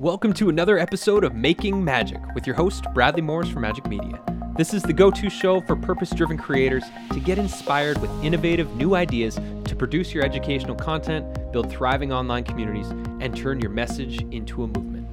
Welcome to another episode of Making Majik with your host, Bradley Morris from Majik Media. This is the go to show for purpose driven creators to get inspired with innovative new ideas to produce your educational content, build thriving online communities, and turn your message into a movement.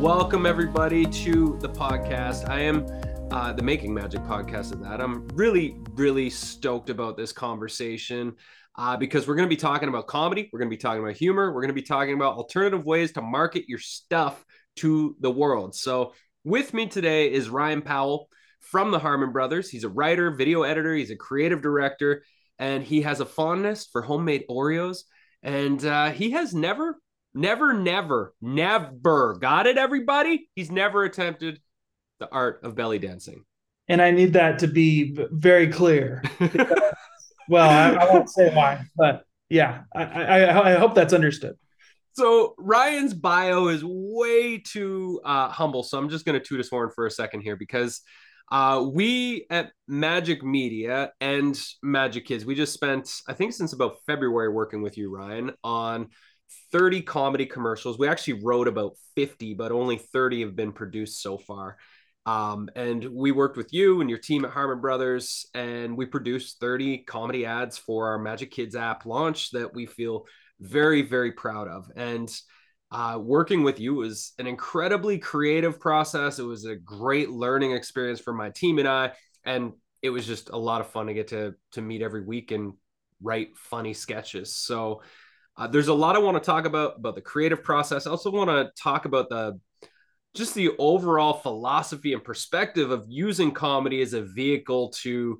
Welcome, everybody, to the podcast. I am uh, the Making Majik podcast of that. I'm really, really stoked about this conversation uh, because we're going to be talking about comedy, we're going to be talking about humor, we're going to be talking about alternative ways to market your stuff to the world. So, with me today is Ryan Powell from the Harmon Brothers. He's a writer, video editor, he's a creative director, and he has a fondness for homemade Oreos. And uh, he has never, never, never, never got it, everybody. He's never attempted the art of belly dancing. And I need that to be very clear. well, I, I, won't say why, but yeah, I, I, I hope that's understood. So Ryan's bio is way too uh, humble, so I'm just going to toot his horn for a second here because uh, we at Majik Media and Majik Kids, we just spent, I think, since about February working with you, Ryan, on 30 comedy commercials. We actually wrote about 50, but only 30 have been produced so far. Um, and we worked with you and your team at Harmon Brothers, and we produced 30 comedy ads for our Majik Kids app launch that we feel very, very proud of. And uh, working with you was an incredibly creative process. It was a great learning experience for my team and I, and it was just a lot of fun to get to to meet every week and write funny sketches. So uh, there's a lot I want to talk about about the creative process. I also want to talk about the just the overall philosophy and perspective of using comedy as a vehicle to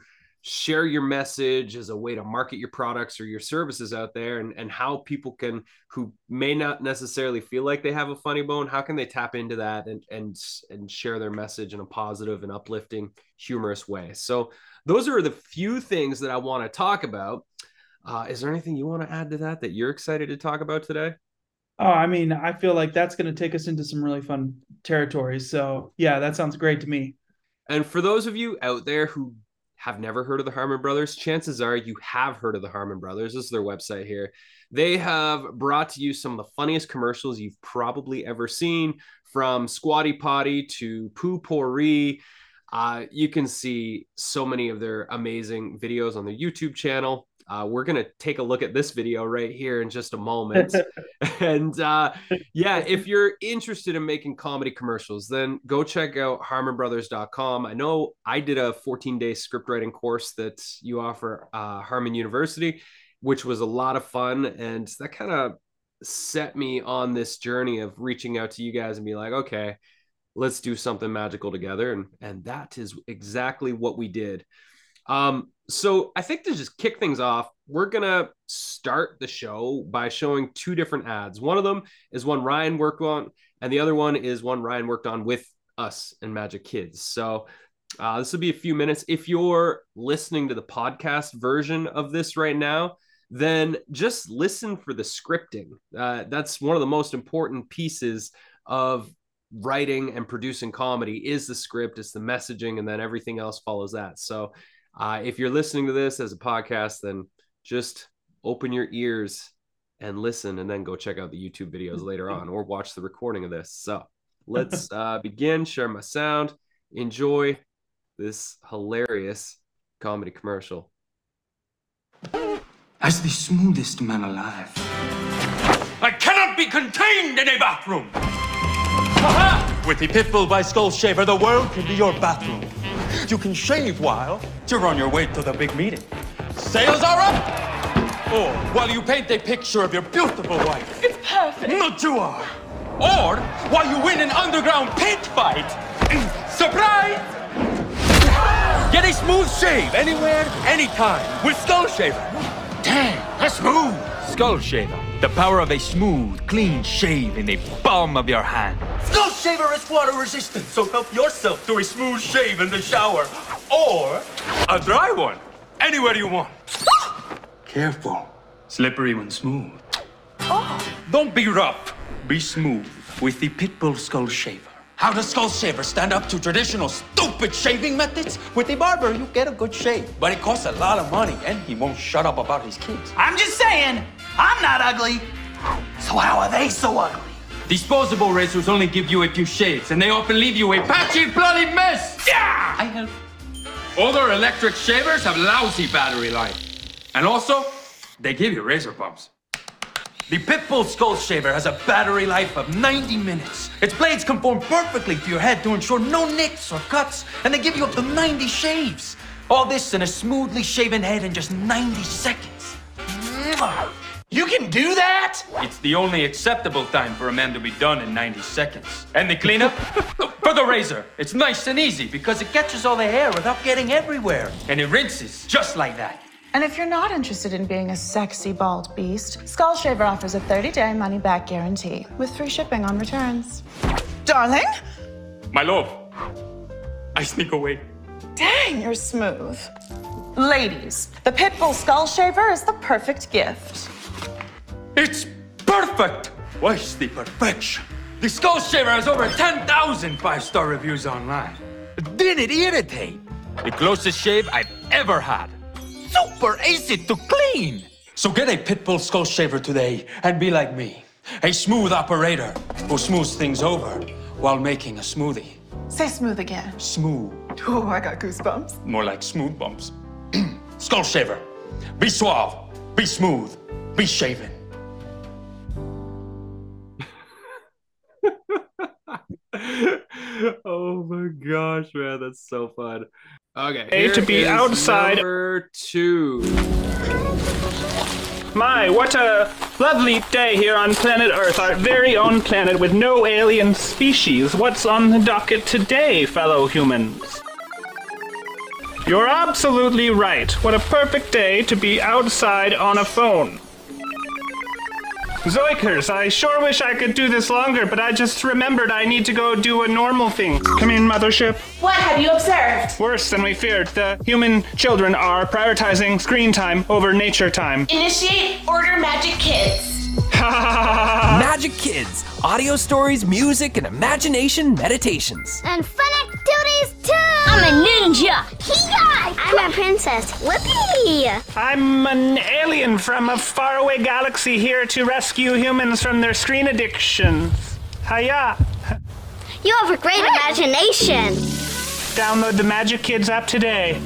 share your message as a way to market your products or your services out there and, and how people can who may not necessarily feel like they have a funny bone how can they tap into that and and and share their message in a positive and uplifting humorous way? So those are the few things that i want to talk about. Uh, is there anything you want to add to that that you're excited to talk about today Oh, I mean, I feel like that's going to take us into some really fun territories. So, yeah, that sounds great to me. And for those of you out there who have never heard of the Harmon Brothers, chances are you have heard of the Harmon Brothers. This is their website here. They have brought to you some of the funniest commercials you've probably ever seen, from Squatty Potty to Poo Pourri. Uh, you can see so many of their amazing videos on their YouTube channel. Uh, we're going to take a look at this video right here in just a moment. and uh, yeah, if you're interested in making comedy commercials, then go check out harmonbrothers.com. I know I did a 14 day script writing course that you offer uh, Harmon University, which was a lot of fun. And that kind of set me on this journey of reaching out to you guys and be like, okay, let's do something magical together. And, and that is exactly what we did. Um, so I think to just kick things off, we're gonna start the show by showing two different ads. One of them is one Ryan worked on, and the other one is one Ryan worked on with us and Majik Kids. So uh, this will be a few minutes. If you're listening to the podcast version of this right now, then just listen for the scripting. Uh, that's one of the most important pieces of writing and producing comedy is the script, it's the messaging, and then everything else follows that. So uh, if you're listening to this as a podcast, then just open your ears and listen, and then go check out the YouTube videos later on or watch the recording of this. So let's uh, begin. Share my sound. Enjoy this hilarious comedy commercial. As the smoothest man alive, I cannot be contained in a bathroom. With the Pitbull by Skull Shaver, the world can be your bathroom. You can shave while you're on your way to the big meeting. Sales are up! Or while you paint a picture of your beautiful wife. It's perfect. Not you are. Or while you win an underground paint fight. Surprise! Get a smooth shave anywhere, anytime with Skull Shaver. Damn, that's smooth. Skull Shaver. The power of a smooth, clean shave in the palm of your hand. Skull Shaver is water resistant, so help yourself to a smooth shave in the shower. Or a dry one. Anywhere you want. Careful. Slippery when smooth. Oh. Don't be rough. Be smooth with the Pitbull Skull Shaver. How does Skull Shaver stand up to traditional stupid shaving methods? With a barber, you get a good shave, but it costs a lot of money, and he won't shut up about his kids. I'm just saying, I'm not ugly. So how are they so ugly? Disposable razors only give you a few shades, and they often leave you a patchy, bloody mess. Yeah, I help. Older electric shavers have lousy battery life, and also they give you razor bumps. The Pitbull Skull Shaver has a battery life of 90 minutes. Its blades conform perfectly to your head to ensure no nicks or cuts, and they give you up to 90 shaves. All this in a smoothly shaven head in just 90 seconds. Mwah! You can do that? It's the only acceptable time for a man to be done in 90 seconds. And the cleanup? for the razor. It's nice and easy because it catches all the hair without getting everywhere. And it rinses just like that. And if you're not interested in being a sexy bald beast, Skull Shaver offers a 30 day money back guarantee with free shipping on returns. Darling? My love, I sneak away. Dang, you're smooth. Ladies, the Pitbull Skull Shaver is the perfect gift. It's perfect! Why is the perfection? The Skull Shaver has over 10,000 five star reviews online. Didn't it irritate? The closest shave I've ever had. Super easy to clean! So get a Pitbull Skull Shaver today and be like me a smooth operator who smooths things over while making a smoothie. Say smooth again. Smooth. Oh, I got goosebumps. More like smooth bumps. Skull Shaver. Be suave. Be smooth. Be shaven. oh my gosh, man, that's so fun. Okay, Hey, to be outside- Number two. My, what a lovely day here on planet Earth, our very own planet with no alien species. What's on the docket today, fellow humans? You're absolutely right. What a perfect day to be outside on a phone. Zoikers, I sure wish I could do this longer, but I just remembered I need to go do a normal thing. Come in, Mothership. What have you observed? Worse than we feared. The human children are prioritizing screen time over nature time. Initiate Order Majik Kids. Majik Kids, audio stories, music, and imagination meditations. and fun activities too. I'm a ninja. Hiya! I'm a princess. Whoopee! I'm an alien from a faraway galaxy here to rescue humans from their screen addictions. Hiya! You have a great imagination. Download the Majik Kids app today.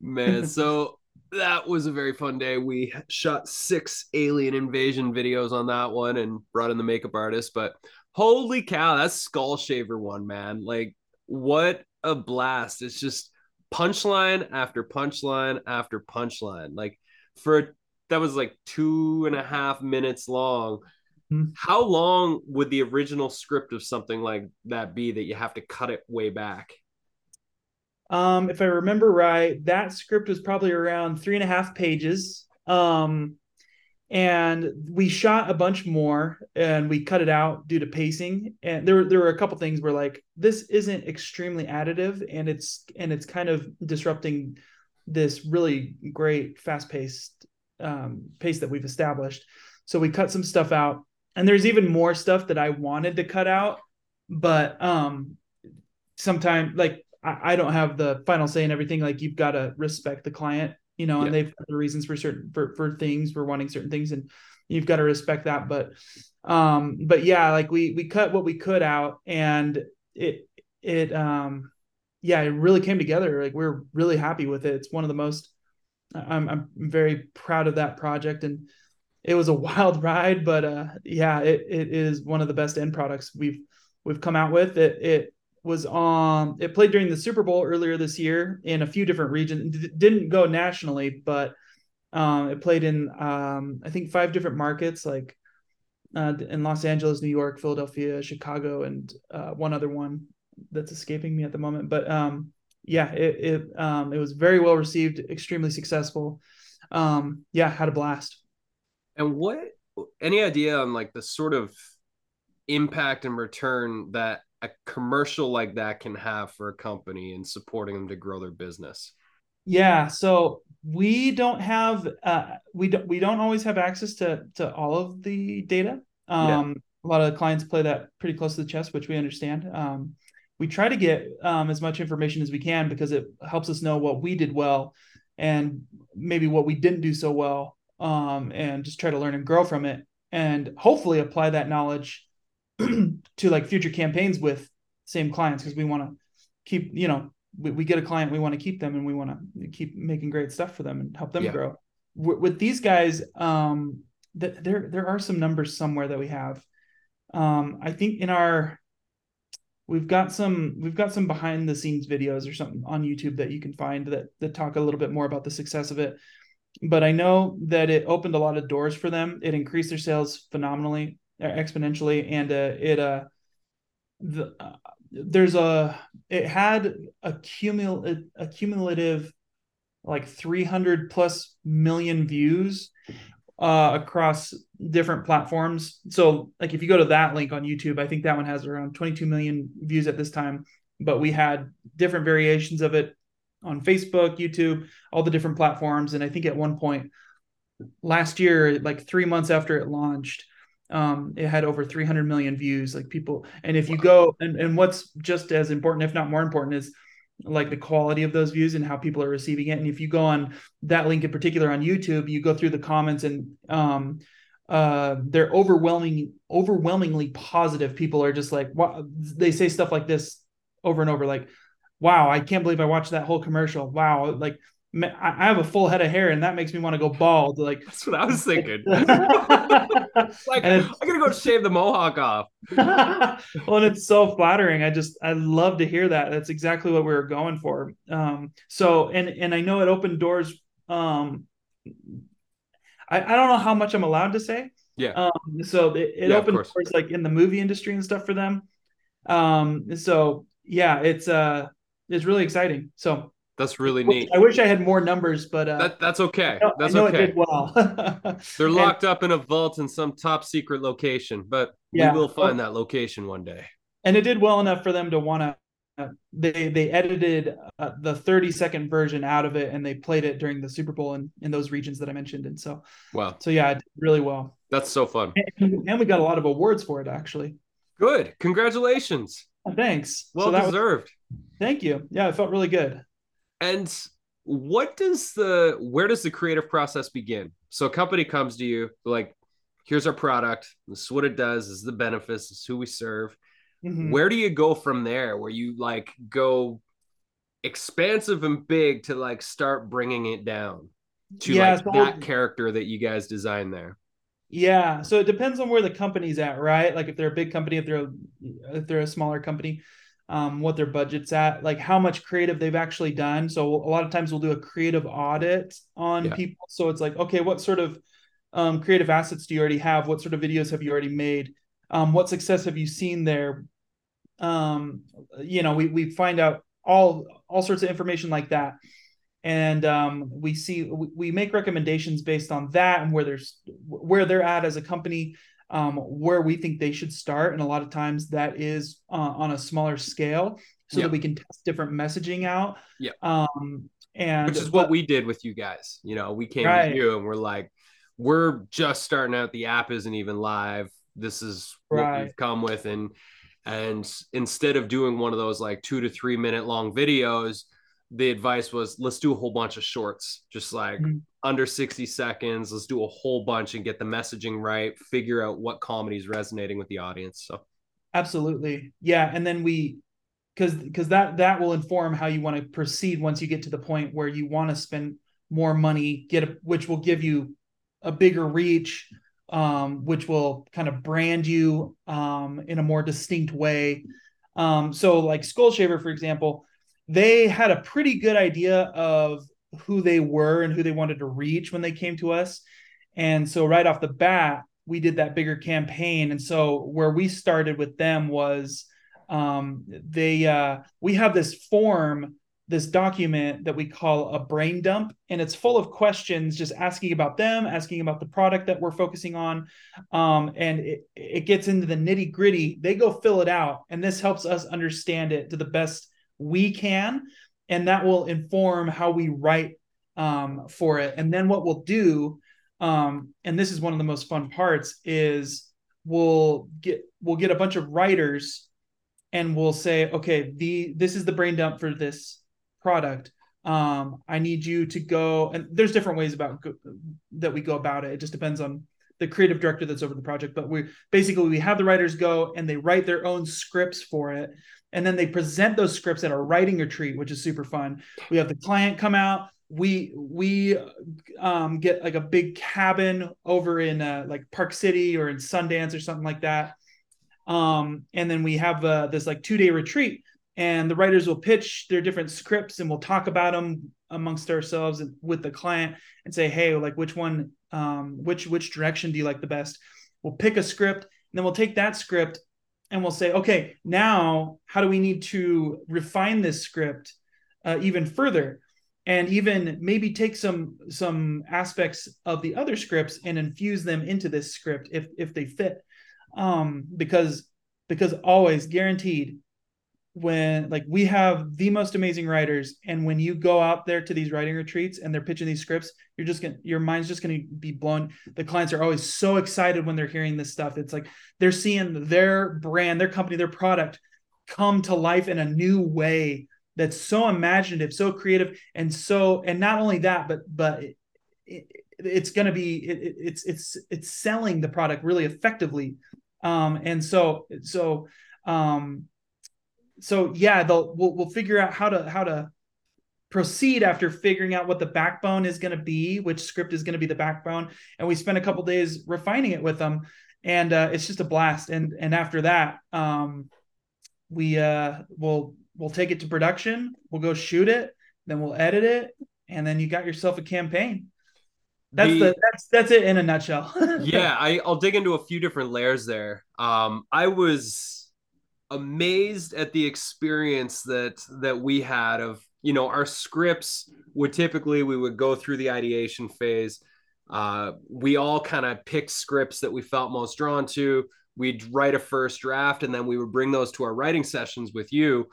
Man, so that was a very fun day. We shot six alien invasion videos on that one and brought in the makeup artist. But holy cow, that's skull shaver one, man. Like, what a blast. It's just punchline after punchline after punchline. Like, for that was like two and a half minutes long. Hmm. How long would the original script of something like that be that you have to cut it way back? Um, if I remember right, that script was probably around three and a half pages. Um, and we shot a bunch more and we cut it out due to pacing. And there there were a couple things where like this isn't extremely additive and it's and it's kind of disrupting this really great fast paced um, pace that we've established. So we cut some stuff out, and there's even more stuff that I wanted to cut out, but um, sometimes like I, I don't have the final say in everything. Like you've got to respect the client, you know, Yeah. and they've got the reasons for certain for for things for wanting certain things, and you've got to respect that. But um, but yeah, like we we cut what we could out, and it it um yeah, it really came together. Like we're really happy with it. It's one of the most I'm I'm very proud of that project and it was a wild ride, but uh yeah, it it is one of the best end products we've we've come out with. It it was on it played during the Super Bowl earlier this year in a few different regions. D- didn't go nationally, but um it played in um I think five different markets like uh, in Los Angeles, New York, Philadelphia, Chicago, and uh, one other one that's escaping me at the moment. But um, yeah, it it um, it was very well received, extremely successful. Um, yeah, had a blast. And what any idea on like the sort of impact and return that a commercial like that can have for a company and supporting them to grow their business? Yeah, so we don't have uh, we don't we don't always have access to to all of the data. Um, A lot of the clients play that pretty close to the chest, which we understand. Um, we try to get um, as much information as we can because it helps us know what we did well and maybe what we didn't do so well um, and just try to learn and grow from it and hopefully apply that knowledge to like future campaigns with same clients because we want to keep you know we, we get a client we want to keep them and we want to keep making great stuff for them and help them Yeah. grow. With, with these guys um th- there there are some numbers somewhere that we have. Um i think in our we've got some we've got some behind the scenes videos or something on youtube that you can find that that talk a little bit more about the success of it. But i know that it opened a lot of doors for them. It increased their sales phenomenally exponentially and uh, it uh the, uh, there's a it had a cumul a cumulative like 300 plus million views uh across different platforms. So like if you go to that link on youtube i think that one has around 22 million views at this time but we had different variations of it on facebook youtube all the different platforms and i think at one point last year like three months after it launched um it had over 300 million views like people and if you go and, and what's just as important if not more important is like the quality of those views and how people are receiving it and if you go on that link in particular on youtube you go through the comments and um uh they're overwhelming overwhelmingly positive. People are just like wow they say stuff like this over and over like wow i can't believe i watched that whole commercial. Wow like i have a full head of hair and that makes me want to go bald like That's what I was thinking. like, And I gotta go shave the mohawk off. well, and it's so flattering. I just I love to hear that. That's exactly what we were going for. Um, so and and I know it opened doors. Um, I I don't know how much I'm allowed to say. Yeah. Um, so it, it Yeah, opened doors like in the movie industry and stuff for them. Um, so yeah, it's uh it's really exciting. So That's really neat. I wish I had more numbers, but uh, That that's okay. I know- That's I know okay. it did well. They're And- locked up in a vault in some top secret location, but Yeah. we will find that location one day. and it did well enough for them to want to uh, they they edited uh, the 30 second version out of it and they played it during the super bowl in, in those regions that i mentioned and so Wow, so yeah it did really well that's so fun. and, and we got a lot of awards for it actually Good. Congratulations. thanks Well so that was, deserved. thank you yeah it felt really good And what does the where does the creative process begin? So a company comes to you like, here's our product. This is what it does. This is the benefits. This is who we serve. Mhm. Where do you go from there? Where you like go expansive and big to like start bringing it down to Yeah, like so- that character that you guys designed there. Yeah, so it depends on where the company's at, right? Like if they're a big company, if they're a, if they're a smaller company, um, what their budget's at, like how much creative they've actually done. So a lot of times we'll do a creative audit on Yeah. people. So it's like, okay, what sort of um, creative assets do you already have? What sort of videos have you already made? Um, what success have you seen there? Um, you know, we we find out all all sorts of information like that and um, we see we, we make recommendations based on that and where there's where they're at as a company um, where we think they should start and a lot of times that is uh, on a smaller scale so Yeah. that we can test different messaging out Yeah. um, and Which is what we did with you guys. You know, we came Right. to you and we're like, we're just starting out. The app isn't even live. This is what Right. we've come with. And and instead of doing one of those like two to three minute long videos, the advice was let's do a whole bunch of shorts, just like Mhm. Under 60 seconds. Let's do a whole bunch and get the messaging right, figure out what comedy is resonating with the audience. So Absolutely. Yeah, and then we cuz cuz that that will inform how you want to proceed once you get to the point where you want to spend more money, get a, which will give you a bigger reach um which will kind of brand you um in a more distinct way. Um so like Skull Shaver for example, they had a pretty good idea of who they were and who they wanted to reach when they came to us. And so right off the bat, we did that bigger campaign. And so where we started with them was um, they uh, we have this form, this document that we call a brain dump, and it's full of questions, just asking about them, asking about the product that we're focusing on, um, and it, it gets into the nitty gritty. They go fill it out, and this helps us understand it to the best we can, and that will inform how we write um, for it. And then what we'll do um, and this is one of the most fun parts is we'll get we'll get a bunch of writers and we'll say okay the this is the brain dump for this product um, I need you to go and there's different ways about go, that we go about it. It just depends on the creative director that's over the project. But we basically we have the writers go and they write their own scripts for it, and then they present those scripts at a writing retreat, which is super fun. We have the client come out. We we um, get like a big cabin over in uh, like Park City or in Sundance or something like that, um, and then we have uh, this like two day retreat and the writers will pitch their different scripts and we'll talk about them amongst ourselves and with the client and say hey like which one um, which which direction do you like the best we'll pick a script and then we'll take that script and we'll say okay now how do we need to refine this script uh, even further? And even maybe take some some aspects of the other scripts and infuse them into this script if if they fit. Um because because always guaranteed when like we have the most amazing writers and when you go out there to these writing retreats and they're pitching these scripts you're just gonna your mind's just gonna be blown. The clients are always so excited when they're hearing this stuff. It's like they're seeing their brand their company their product come to life in a new way that's so imaginative so creative and so and not only that but but it, it, it's to be it, it's it's it's selling the product really effectively. Um and so so um so yeah, they'll we'll, we'll figure out how to how to proceed after figuring out what the backbone is going to be, which script is going to be the backbone, and we spend a couple days refining it with them, and uh, it's just a blast. And and after that, um, we uh, will we'll take it to production, we'll go shoot it, then we'll edit it, and then you got yourself a campaign. That's the, the that's that's it in a nutshell. yeah, I, I'll dig into a few different layers there. Um, I was amazed at the experience that that we had of you know our scripts would typically we would go through the ideation phase. Uh, we all kind of pick scripts that we felt most drawn to. We'd write a first draft and then we would bring those to our writing sessions with you.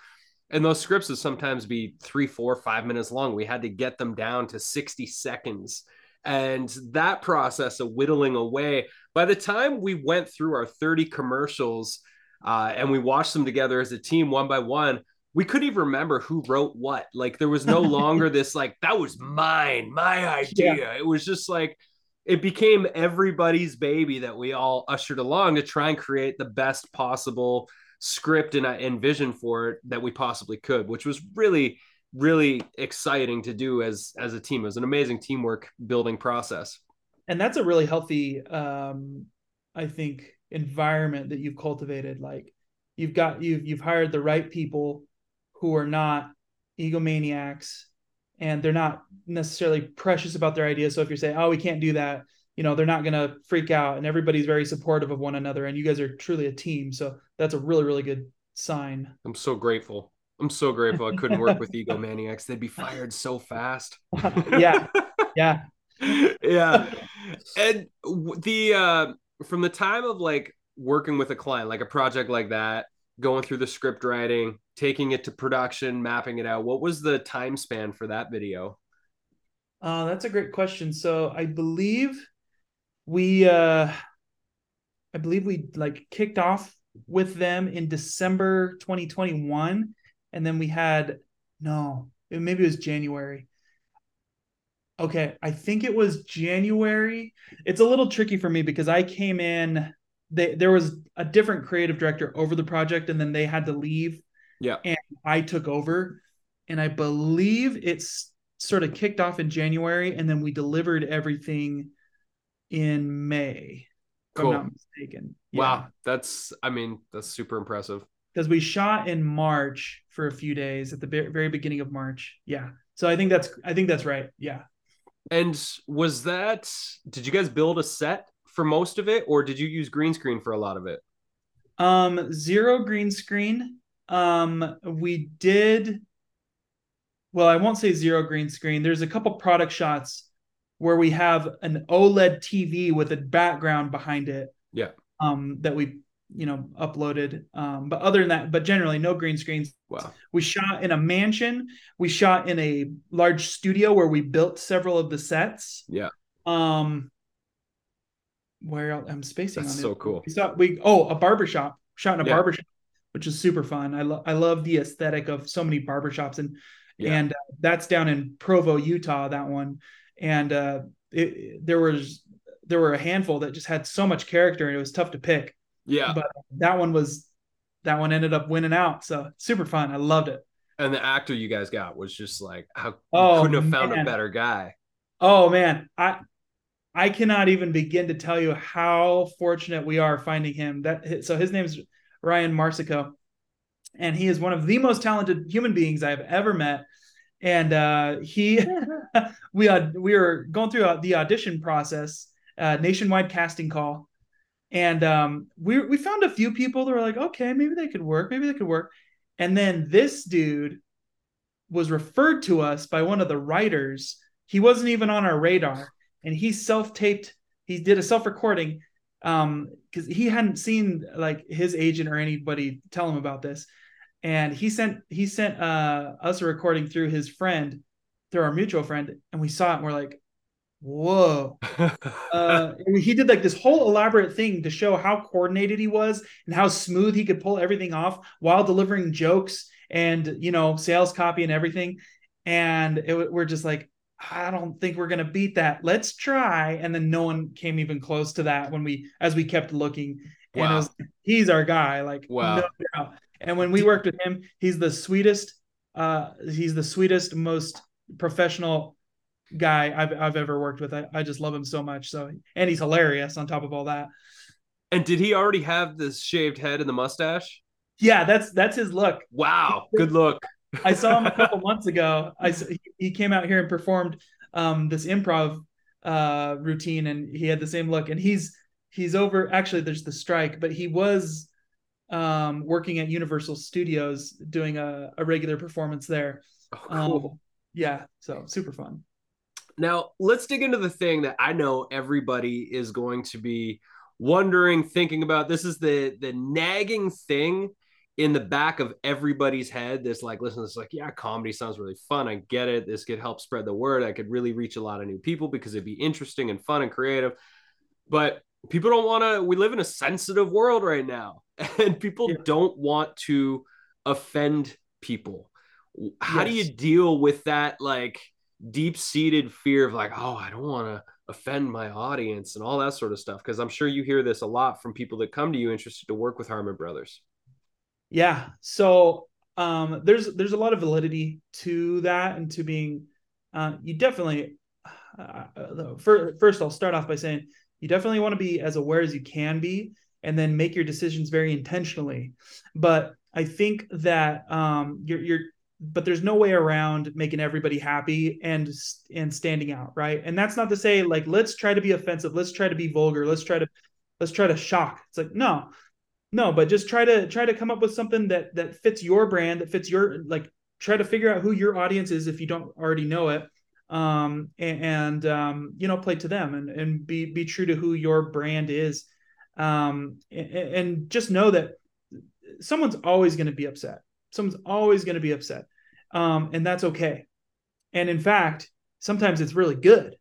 And those scripts would sometimes be three four five minutes long. We had to get them down to 60 seconds. And that process of whittling away by the time we went through our 30 commercials uh, and we watched them together as a team one by one. We couldn't even remember who wrote what. Like there was no longer this like that was mine my idea. Yeah. it was just like it became everybody's baby that we all ushered along to try and create the best possible script and, and vision for it that we possibly could which was really really exciting to do as as a team. It was an amazing teamwork building process. And that's a really healthy um i think environment that you've cultivated like you've got you've you've hired the right people who are not egomaniacs and they're not necessarily precious about their ideas. So if you're saying oh we can't do that you know they're not going to freak out and everybody's very supportive of one another and you guys are truly a team. So that's a really really good sign. I'm so grateful. I'm so grateful i couldn't work with egomaniacs. They'd be fired so fast. Yeah. Yeah. Yeah. And the uh from the time of like working with a client, like a project like that, going through the script writing, taking it to production, mapping it out, what was the time span for that video? Uh, that's a great question. So I believe we, uh, I believe we like kicked off with them in December 2021, and then we had no, maybe it was January okay, I think it was January. It's a little tricky for me because I came in. They, there was a different creative director over the project, and then they had to leave. Yeah, and I took over, and I believe it's sort of kicked off in January, and then we delivered everything in May. Cool. I'm not mistaken. Yeah. Wow, that's I mean that's super impressive. Because we shot in March for a few days at the very beginning of March. Yeah. So I think that's I think that's right. Yeah. And was that did you guys build a set for most of it or did you use green screen for a lot of it? Um zero green screen. Um we did well, I won't say zero green screen. There's a couple product shots where we have an OLED TV with a background behind it. Yeah. Um that we you know uploaded um but other than that but generally no green screens wow we shot in a mansion we shot in a large studio where we built several of the sets yeah um where i'm spacing That's on so it. cool we saw we oh a barbershop shot in a yeah. barbershop which is super fun i love i love the aesthetic of so many barbershops and Yeah. and uh, that's down in Provo, Utah. That one, and uh, it, there was there were a handful that just had so much character, and it was tough to pick. Yeah. But that one was that one ended up winning out. So super fun. I loved it. and the actor you guys got was just like how Oh, couldn't have found a better guy. Oh man, I I cannot even begin to tell you how fortunate we are finding him. That so his name's Ryan Marsico, and he is one of the most talented human beings I've ever met. And uh, he, we uh, we were going through uh, the audition process, uh, nationwide casting call, and um, we we found a few people that were like, okay, maybe they could work, maybe they could work, and then this dude was referred to us by one of the writers. He wasn't even on our radar, and he self-taped. He did a self-recording um because he hadn't seen like his agent or anybody tell him about this and he sent he sent uh us a recording through his friend through our mutual friend and we saw it and we're like whoa uh he did like this whole elaborate thing to show how coordinated he was and how smooth he could pull everything off while delivering jokes and you know sales copy and everything and it, we're just like I don't think we're gonna beat that. Let's try. And then no one came even close to that when we as we kept looking. And it was he's our guy. Like Wow. no doubt. And when we worked with him, he's the sweetest, uh, he's the sweetest, most professional guy I've I've ever worked with. I, I just love him so much. So and he's hilarious on top of all that. and did he already have this shaved head and the mustache? Yeah, that's that's his look. Wow, good look. I saw him a couple months ago. I he came out here and performed um, this improv uh, routine, and he had the same look. And he's he's over. Actually, there's the strike, but he was um, working at Universal Studios doing a, a regular performance there. Oh, cool. Um, yeah, so super fun. Now, let's dig into the thing that I know everybody is going to be wondering, thinking about. This is the the nagging thing in the back of everybody's head. This like, listen, it's like, yeah, comedy sounds really fun. I get it. This could help spread the word. I could really reach a lot of new people because it'd be interesting and fun and creative. But people don't want to. We live in a sensitive world right now, and people Yeah. don't want to offend people. How do you deal with that? Like deep seated fear of like, oh, I don't want to offend my audience and all that sort of stuff. Because I'm sure you hear this a lot from people that come to you interested to work with Harmon Brothers. Yeah. So um, there's there's a lot of validity to that and to being uh, you definitely uh, uh, fir- first I'll start off by saying you definitely want to be as aware as you can be and then make your decisions very intentionally. But I think that um, you're you're but there's no way around making everybody happy and and standing out, right? And that's not to say like let's try to be offensive, let's try to be vulgar, let's try to let's try to shock. It's like no, no but just try to try to come up with something that that fits your brand that fits your like try to figure out who your audience is if you don't already know it um and, and um you know play to them and and be be true to who your brand is um and, and just know that someone's always going to be upset someone's always going to be upset um and that's okay and in fact sometimes it's really good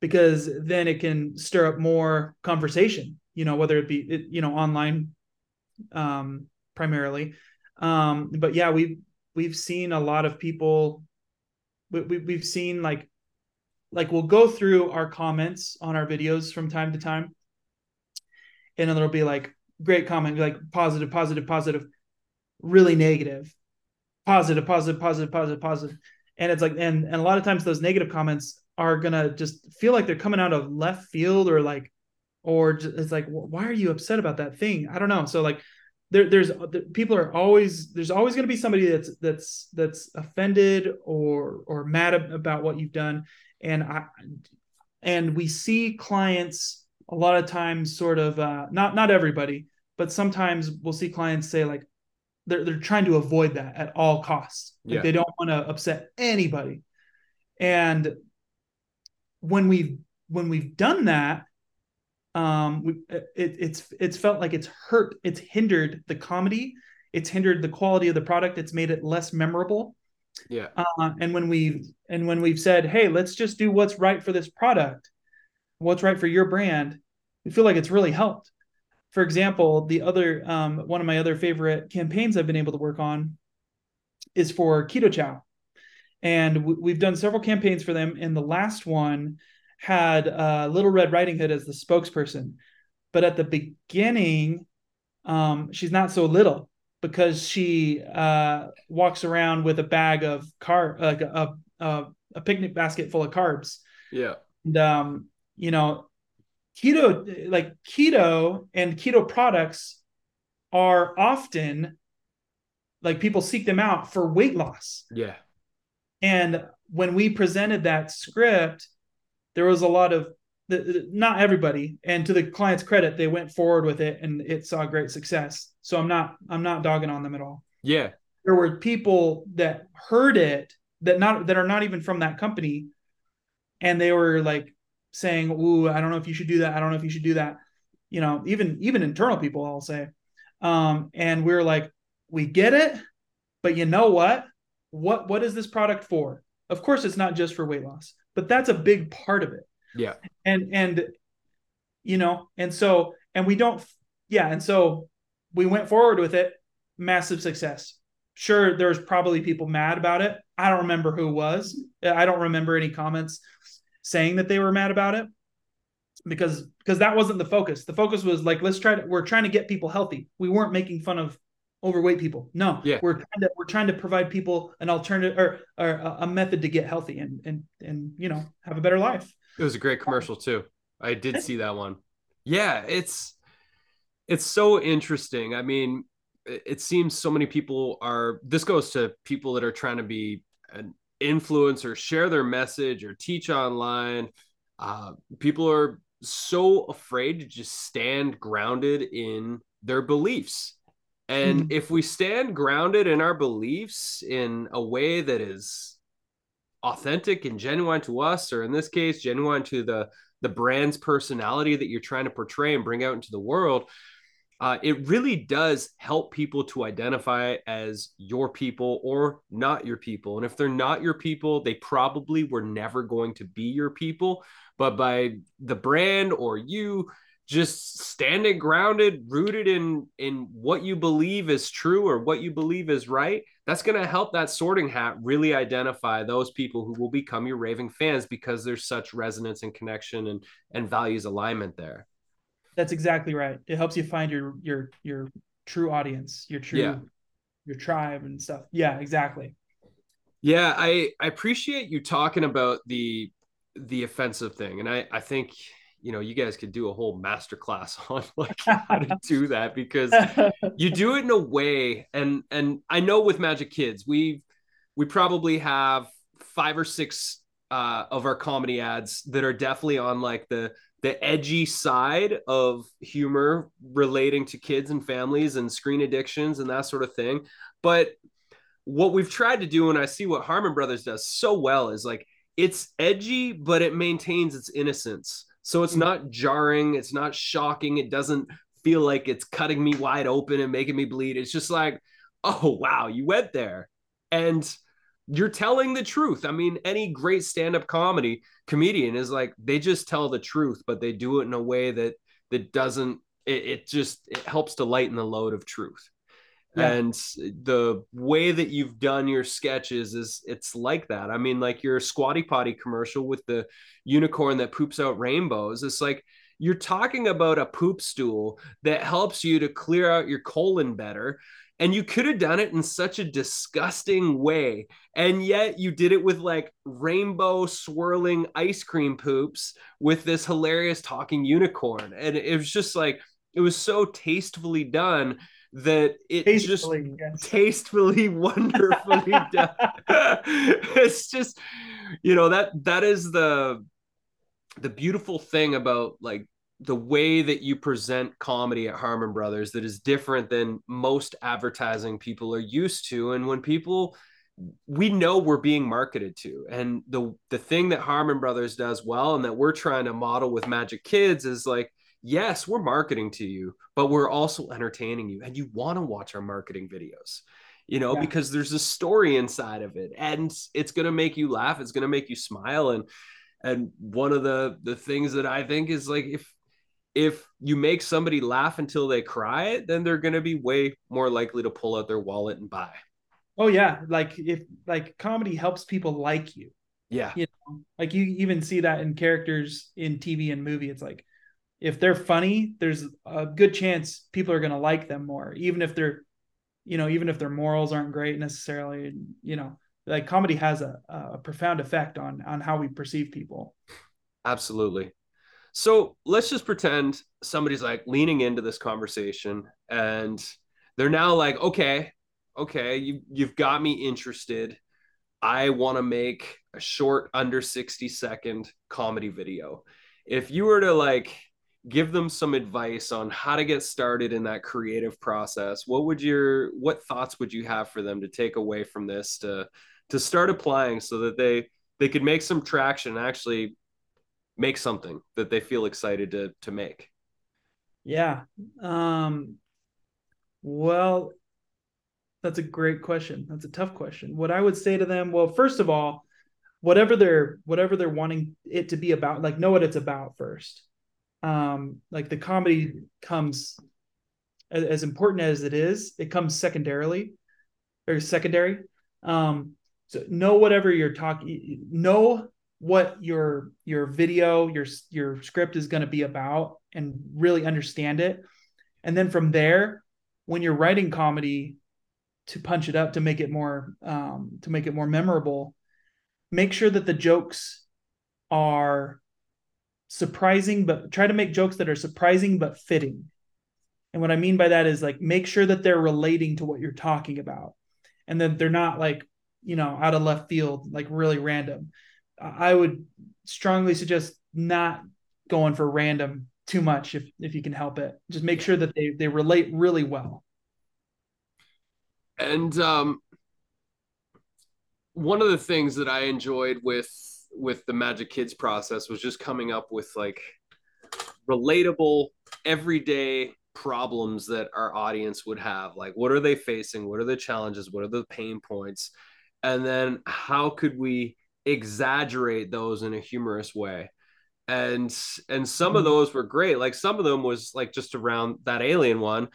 because then it can stir up more conversation you know whether it be it, you know online um, primarily. Um, but yeah, we've we've seen a lot of people. We, we we've seen like like we'll go through our comments on our videos from time to time, and then there'll be like great comment, like positive, positive, positive, really negative, positive, positive, positive, positive, positive, and it's like and and a lot of times those negative comments are gonna just feel like they're coming out of left field or like or just, it's like why are you upset about that thing? I don't know. So like there, there's there, people are always there's always going to be somebody that's that's that's offended or or mad about what you've done. And i and we see clients a lot of times sort of uh not not everybody but sometimes we'll see clients say like they're they're trying to avoid that at all costs like Yeah. they don't want to upset anybody and when we've when we've done that um we, it, it's it's felt like it's hurt it's hindered the comedy it's hindered the quality of the product it's made it less memorable Yeah. uh, and when we've and when we've said hey let's just do what's right for this product what's right for your brand we feel like it's really helped for example the other um, one of my other favorite campaigns i've been able to work on is for keto chow and we've done several campaigns for them. And the last one had uh, Little Red Riding Hood as the spokesperson, but at the beginning, um, she's not so little because she uh, walks around with a bag of car like a, a, a picnic basket full of carbs. Yeah. And um, you know, keto like keto and keto products are often like people seek them out for weight loss. Yeah. And when we presented that script, there was a lot of the, not everybody, and to the client's credit, they went forward with it and it saw great success. So I'm not I'm not dogging on them at all. Yeah. There were people that heard it that not that are not even from that company, and they were like saying, "Ooh, I don't know if you should do that. I don't know if you should do that." You know, even even internal people, I'll say. Um, and we are like, we get it, but you know what? What what is this product for? Of course, it's not just for weight loss, but that's a big part of it. Yeah. And and you know, and so and we don't yeah, and so we went forward with it, massive success. Sure, there's probably people mad about it. I don't remember who was. I don't remember any comments saying that they were mad about it because because that wasn't the focus. The focus was like let's try to we're trying to get people healthy. We weren't making fun of overweight people. No, yeah. we're trying to we're trying to provide people an alternative or, or a method to get healthy and and and you know have a better life. It was a great commercial too. I did see that one. Yeah, it's it's so interesting. I mean, it seems so many people are this goes to people that are trying to be an influencer, share their message or teach online. Uh, people are so afraid to just stand grounded in their beliefs. And mm. if we stand grounded in our beliefs in a way that is authentic and genuine to us, or in this case, genuine to the the brand's personality that you're trying to portray and bring out into the world, uh, it really does help people to identify as your people or not your people. And if they're not your people, they probably were never going to be your people. But by the brand or you just standing grounded rooted in in what you believe is true or what you believe is right that's going to help that sorting hat really identify those people who will become your raving fans because there's such resonance and connection and and values alignment there that's exactly right. It helps you find your your your true audience your true yeah. your tribe and stuff. Yeah exactly. Yeah i i appreciate you talking about the the offensive thing. And i i think you know you guys could do a whole master class on like how to do that because you do it in a way. And and i know with majik kids we we probably have five or six uh, of our comedy ads that are definitely on like the the edgy side of humor relating to kids and families and screen addictions and that sort of thing but what we've tried to do and i see what harmon brothers does so well is like it's edgy but it maintains its innocence so it's not jarring, it's not shocking, it doesn't feel like it's cutting me wide open and making me bleed. It's just like, oh wow, you went there. And you're telling the truth. I mean, any great stand-up comedy comedian is like they just tell the truth, but they do it in a way that that doesn't it, it just it helps to lighten the load of truth. Yeah. And the way that you've done your sketches is it's like that. I mean, like your squatty potty commercial with the unicorn that poops out rainbows. It's like you're talking about a poop stool that helps you to clear out your colon better. And you could have done it in such a disgusting way. And yet you did it with like rainbow swirling ice cream poops with this hilarious talking unicorn. And it was just like, it was so tastefully done that it tastefully, just yes. tastefully wonderfully done it's just you know that that is the the beautiful thing about like the way that you present comedy at Harmon Brothers that is different than most advertising people are used to and when people we know we're being marketed to and the the thing that Harmon Brothers does well and that we're trying to model with Majik Kids is like yes, we're marketing to you, but we're also entertaining you and you want to watch our marketing videos, you know, yeah. because there's a story inside of it and it's going to make you laugh. It's going to make you smile. And, and one of the, the things that I think is like, if, if you make somebody laugh until they cry, then they're going to be way more likely to pull out their wallet and buy. Oh yeah, like if like comedy helps people like you. Yeah. You know, like you even see that in characters in TV and movie. It's like if they're funny, there's a good chance people are going to like them more, even if they're, you know, even if their morals aren't great necessarily. You know, like comedy has a, a profound effect on on how we perceive people. Absolutely. So let's just pretend somebody's like leaning into this conversation and they're now like, okay, okay, you you've got me interested. I want to make a short under 60 second comedy video. If you were to like give them some advice on how to get started in that creative process, what would your what thoughts would you have for them to take away from this to to start applying so that they they could make some traction and actually make something that they feel excited to to make? Yeah. Um well, that's a great question. That's a tough question. What I would say to them, well, first of all, whatever they're whatever they're wanting it to be about, like know what it's about first. Um, like the comedy comes as, as important as it is, it comes secondarily or secondary. Um, so know whatever you're talking, know what your your video, your your script is going to be about, and really understand it. And then from there, when you're writing comedy, to punch it up to make it more um, to make it more memorable make sure that the jokes are surprising but try to make jokes that are surprising but fitting and what i mean by that is like make sure that they're relating to what you're talking about and then they're not like you know out of left field like really random i would strongly suggest not going for random too much if if you can help it just make sure that they they relate really well and um, one of the things that I enjoyed with with the Majik Kids process was just coming up with like relatable, everyday problems that our audience would have. Like, what are they facing? What are the challenges? What are the pain points? And then how could we exaggerate those in a humorous way? And and some of mm-hmm. those were great. Like some of them was like just around that alien one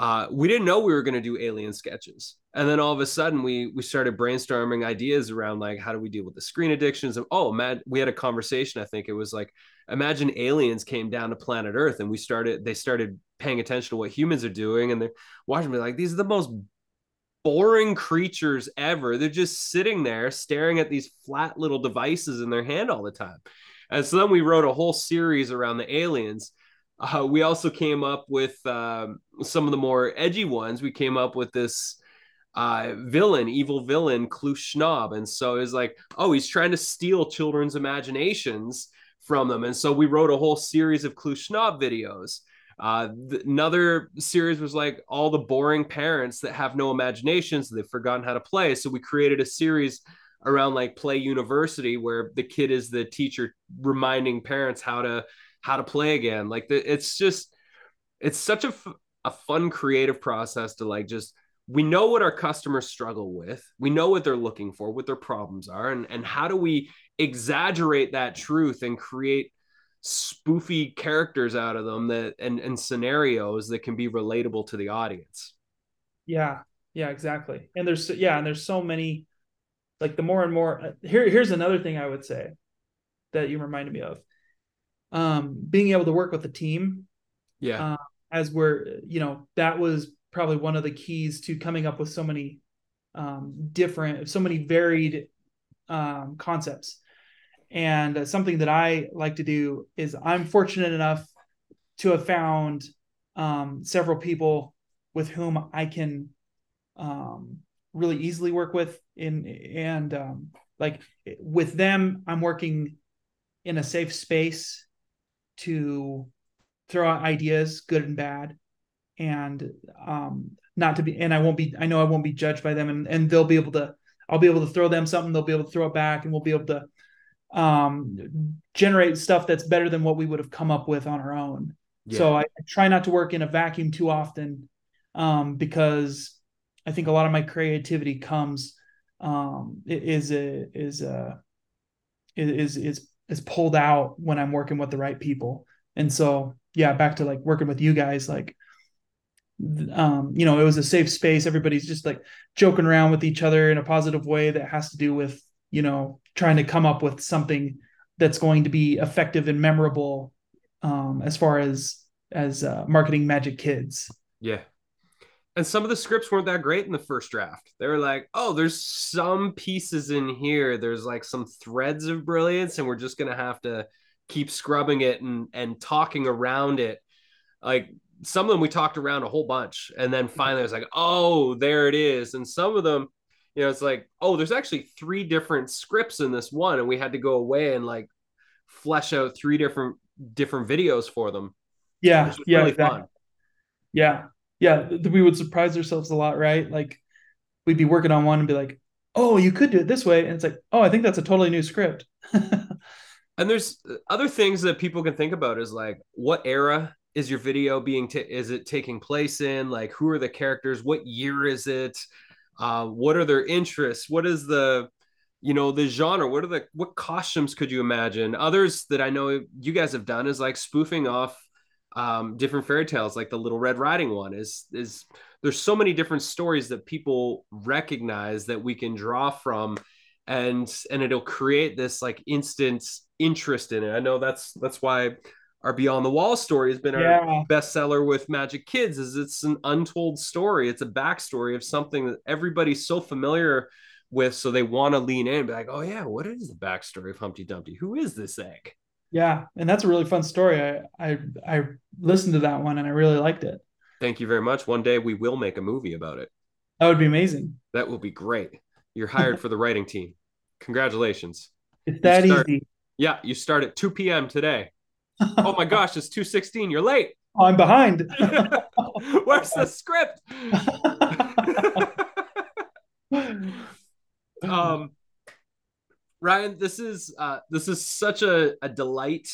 uh, we didn't know we were going to do alien sketches and then all of a sudden we we started brainstorming ideas around like how do we deal with the screen addictions and oh man we had a conversation i think it was like imagine aliens came down to planet earth and we started they started paying attention to what humans are doing and they're watching me like these are the most boring creatures ever they're just sitting there staring at these flat little devices in their hand all the time and so then we wrote a whole series around the aliens uh, we also came up with um, some of the more edgy ones. We came up with this uh, villain, evil villain, Kloosh Schnob. And so it's like, oh, he's trying to steal children's imaginations from them. And so we wrote a whole series of Kloosh Schnob videos. Uh, th- another series was like all the boring parents that have no imaginations, they've forgotten how to play. So we created a series around like Play University where the kid is the teacher reminding parents how to how to play again. Like the, it's just it's such a, f- a fun creative process to like just we know what our customers struggle with. We know what they're looking for, what their problems are, and and how do we exaggerate that truth and create spoofy characters out of them that and and scenarios that can be relatable to the audience. Yeah. Yeah, exactly. And there's yeah, and there's so many like the more and more uh, here here's another thing I would say that you reminded me of um, being able to work with the team. Yeah. Uh, as we're, you know, that was probably one of the keys to coming up with so many um, different, so many varied um, concepts. And uh, something that I like to do is I'm fortunate enough to have found um, several people with whom I can um, really easily work with in and um, like with them I'm working in a safe space to throw out ideas, good and bad, and um, not to be. And I won't be. I know I won't be judged by them, and and they'll be able to. I'll be able to throw them something. They'll be able to throw it back, and we'll be able to um, generate stuff that's better than what we would have come up with on our own. Yeah. So I, I, try not to work in a vacuum too often um, because I think a lot of my creativity comes um, is a, is a, is is is pulled out when I'm working with the right people. And so, yeah, back to like working with you guys, like um, you know, it was a safe space. Everybody's just like joking around with each other in a positive way that has to do with, you know, trying to come up with something that's going to be effective and memorable um, as far as as uh, marketing Majik Kids. Yeah. And some of the scripts weren't that great in the first draft. They were like, oh, there's some pieces in here. There's like some threads of brilliance, and we're just gonna have to keep scrubbing it and and talking around it. Like some of them we talked around a whole bunch and then finally I was like, oh, there it is. And some of them, you know, it's like, oh, there's actually three different scripts in this one, and we had to go away and like flesh out three different different videos for them. Yeah, yeah, really exactly. Yeah, yeah. We would surprise ourselves a lot, right? Like we'd be working on one and be like, oh, you could do it this way, and it's like, oh, I think that's a totally new script. and there's uh, other things that people can think about is like what era is your video being t- is it taking place in like who are the characters what year is it uh, what are their interests? What is the you know the genre? What are the what costumes could you imagine? Others that i know you guys have done is like spoofing off um, different fairy tales like the little red riding one is is there's so many different stories that people recognize that we can draw from and and it'll create this like instant interest in it. I know that's that's why our Beyond the Wall story has been our yeah. bestseller with Majik Kids. Is it's an untold story. It's a backstory of something that everybody's so familiar with, so they want to lean in and be like, "Oh yeah, what is the backstory of Humpty Dumpty? Who is this egg?" Yeah, and that's a really fun story. I I I listened to that one and I really liked it. Thank you very much. One day we will make a movie about it. That would be amazing. That will be great. You're hired for the writing team. Congratulations. It's that start, easy. Yeah, you start at 2 p.m. today oh my gosh, it's 216. You're late. I'm behind. Where's the script? um Ryan, this is uh this is such a, a delight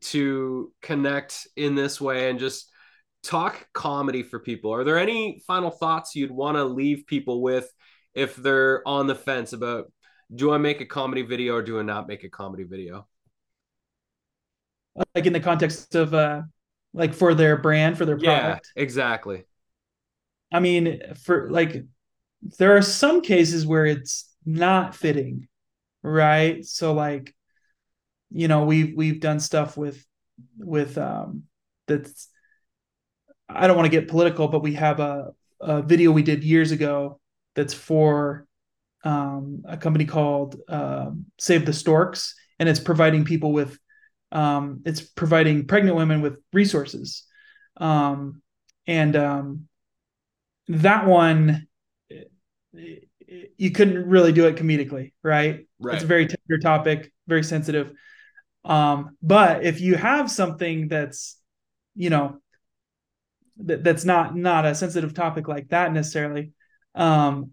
to connect in this way and just talk comedy for people. Are there any final thoughts you'd want to leave people with if they're on the fence about do I make a comedy video or do I not make a comedy video? Like in the context of uh like for their brand for their product? yeah, exactly. I mean for like there are some cases where it's not fitting right? So like you know we've we've done stuff with with um that's i don't want to get political but we have a, a video we did years ago that's for um, a company called uh, save the storks and it's providing people with um, it's providing pregnant women with resources. Um, and um, that one you couldn't really do it comedically right, right. it's a very tender topic very sensitive. Um, but if you have something that's you know that, that's not not a sensitive topic like that necessarily um,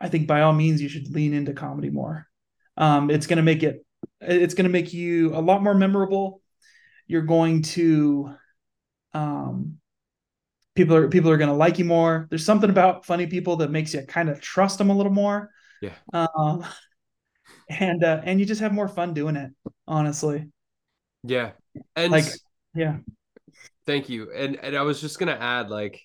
i think by all means you should lean into comedy more. Um, it's going to make it it's going to make you a lot more memorable. You're going to, um, people are people are going to like you more. There's something about funny people that makes you kind of trust them a little more. Yeah. Um, and uh, and you just have more fun doing it, honestly. Yeah. And like, yeah. Thank you. And and I was just gonna add, like,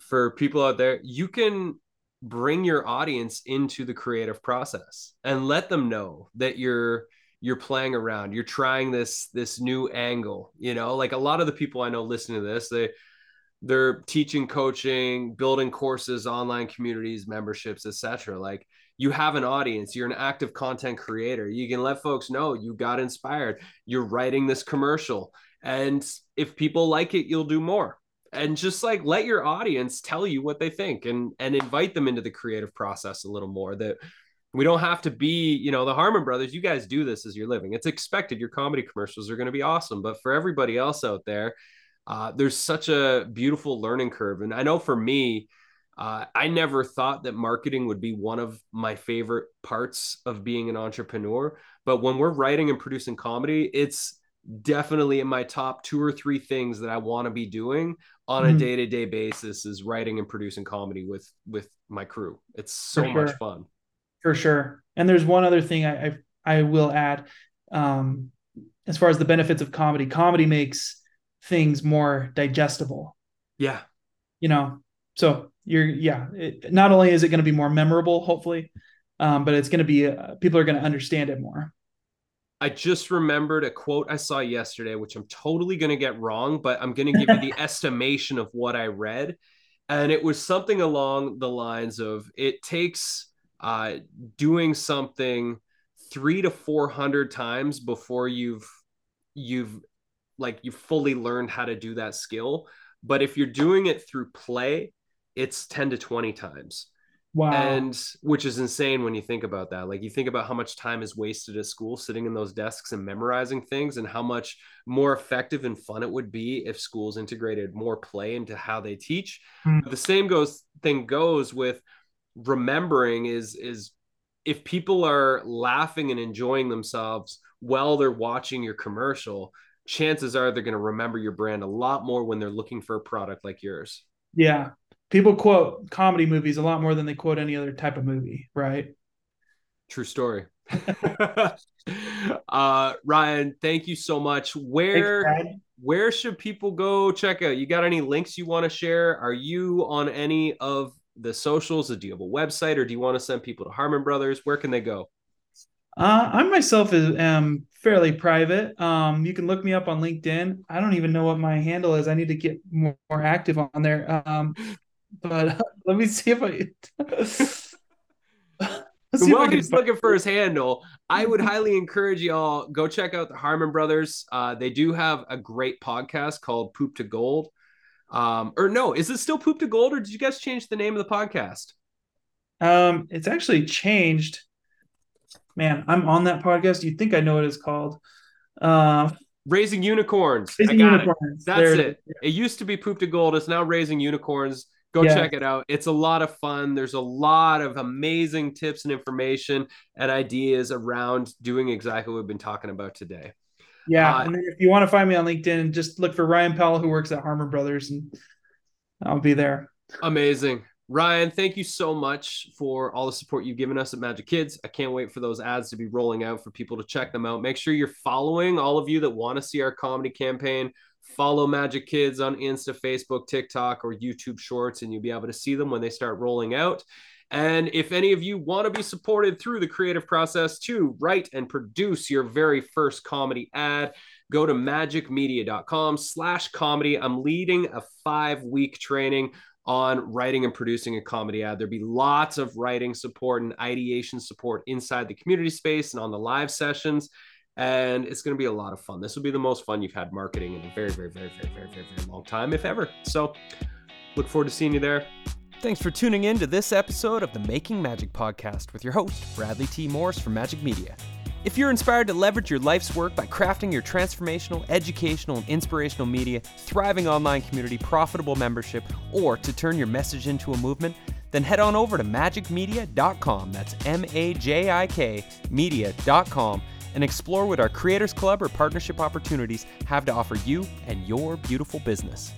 for people out there, you can bring your audience into the creative process and let them know that you're you're playing around you're trying this this new angle you know? Like a lot of the people i know listening to this they they're teaching coaching building courses online communities memberships etc like you have an audience you're an active content creator you can let folks know you got inspired you're writing this commercial and if people like it you'll do more. And just like let your audience tell you what they think and and invite them into the creative process a little more that we don't have to be, you know, the Harmon brothers, you guys do this as you're living. It's expected your comedy commercials are going to be awesome. But for everybody else out there, uh, there's such a beautiful learning curve. And I know for me, uh, I never thought that marketing would be one of my favorite parts of being an entrepreneur. But when we're writing and producing comedy, it's definitely in my top two or three things that I want to be doing on mm-hmm. a day to day basis is writing and producing comedy with with my crew. It's so sure. much fun. For sure. And there's one other thing I I, I will add. Um, as far as the benefits of comedy, comedy makes things more digestible. Yeah. you know, so you're yeah. It, not only is it going to be more memorable, hopefully, um, but it's going to be uh, people are going to understand it more. I just remembered a quote I saw yesterday, which I'm totally going to get wrong, but I'm going to give you the estimation of what I read. And it was something along the lines of it takes uh, doing something three to 400 times before you've, you've like, you fully learned how to do that skill. But if you're doing it through play, it's 10 to 20 times. Wow. And which is insane when you think about that. Like you think about how much time is wasted at school sitting in those desks and memorizing things and how much more effective and fun it would be if schools integrated more play into how they teach. Mm. The same goes thing goes with remembering is is if people are laughing and enjoying themselves while they're watching your commercial, chances are they're going to remember your brand a lot more when they're looking for a product like yours. Yeah, people quote comedy movies a lot more than they quote any other type of movie, right? True story. uh, Ryan, thank you so much. Where Thanks, where should people go check out? You got any links you want to share? Are you on any of the socials? Do you have a website, or do you want to send people to Harmon Brothers? Where can they go? Uh, I myself is, am fairly private. Um, you can look me up on LinkedIn. I don't even know what my handle is. I need to get more, more active on there. Um, but let me see if I. Let's see if I While can he's looking for his handle, I would highly encourage y'all go check out the Harmon Brothers. Uh, they do have a great podcast called Poop to Gold. Um, or no, is it still Poop to Gold, or did you guys change the name of the podcast? Um, it's actually changed. Man, I'm on that podcast. You think I know what it's called? Uh, Raising Unicorns. Raising I got Unicorns. it. That's There it. it It. used to be Poop to Gold. It's now Raising Unicorns. Go Yeah. check it out. It's a lot of fun. There's a lot of amazing tips and information and ideas around doing exactly what we've been talking about today. Yeah. Uh, and if you want to find me on LinkedIn, just look for Ryan Powell, who works at Harmon Brothers, and I'll be there. Amazing. Ryan, thank you so much for all the support you've given us at Majik Kids. I can't wait for those ads to be rolling out for people to check them out. Make sure you're following all of you that want to see our comedy campaign. Follow Majik Kids on Insta, Facebook, TikTok, or YouTube Shorts, and you'll be able to see them when they start rolling out. And if any of you want to be supported through the creative process to write and produce your very first comedy ad, go to majikmedia.com slash comedy. I'm leading a five week training on writing and producing a comedy ad. There'll be lots of writing support and ideation support inside the community space and on the live sessions. And it's going to be a lot of fun. This will be the most fun you've had marketing in a very, very, very, very, very, very, very long time, if ever. So look forward to seeing you there. Thanks for tuning in to this episode of the Making Majik podcast with your host, Bradley T. Morris from Majik Media. If you're inspired to leverage your life's work by crafting your transformational, educational, and inspirational media, thriving online community, profitable membership, or to turn your message into a movement, then head on over to majikmedia.com. That's M A J I K media.com and explore what our Creators Club or partnership opportunities have to offer you and your beautiful business.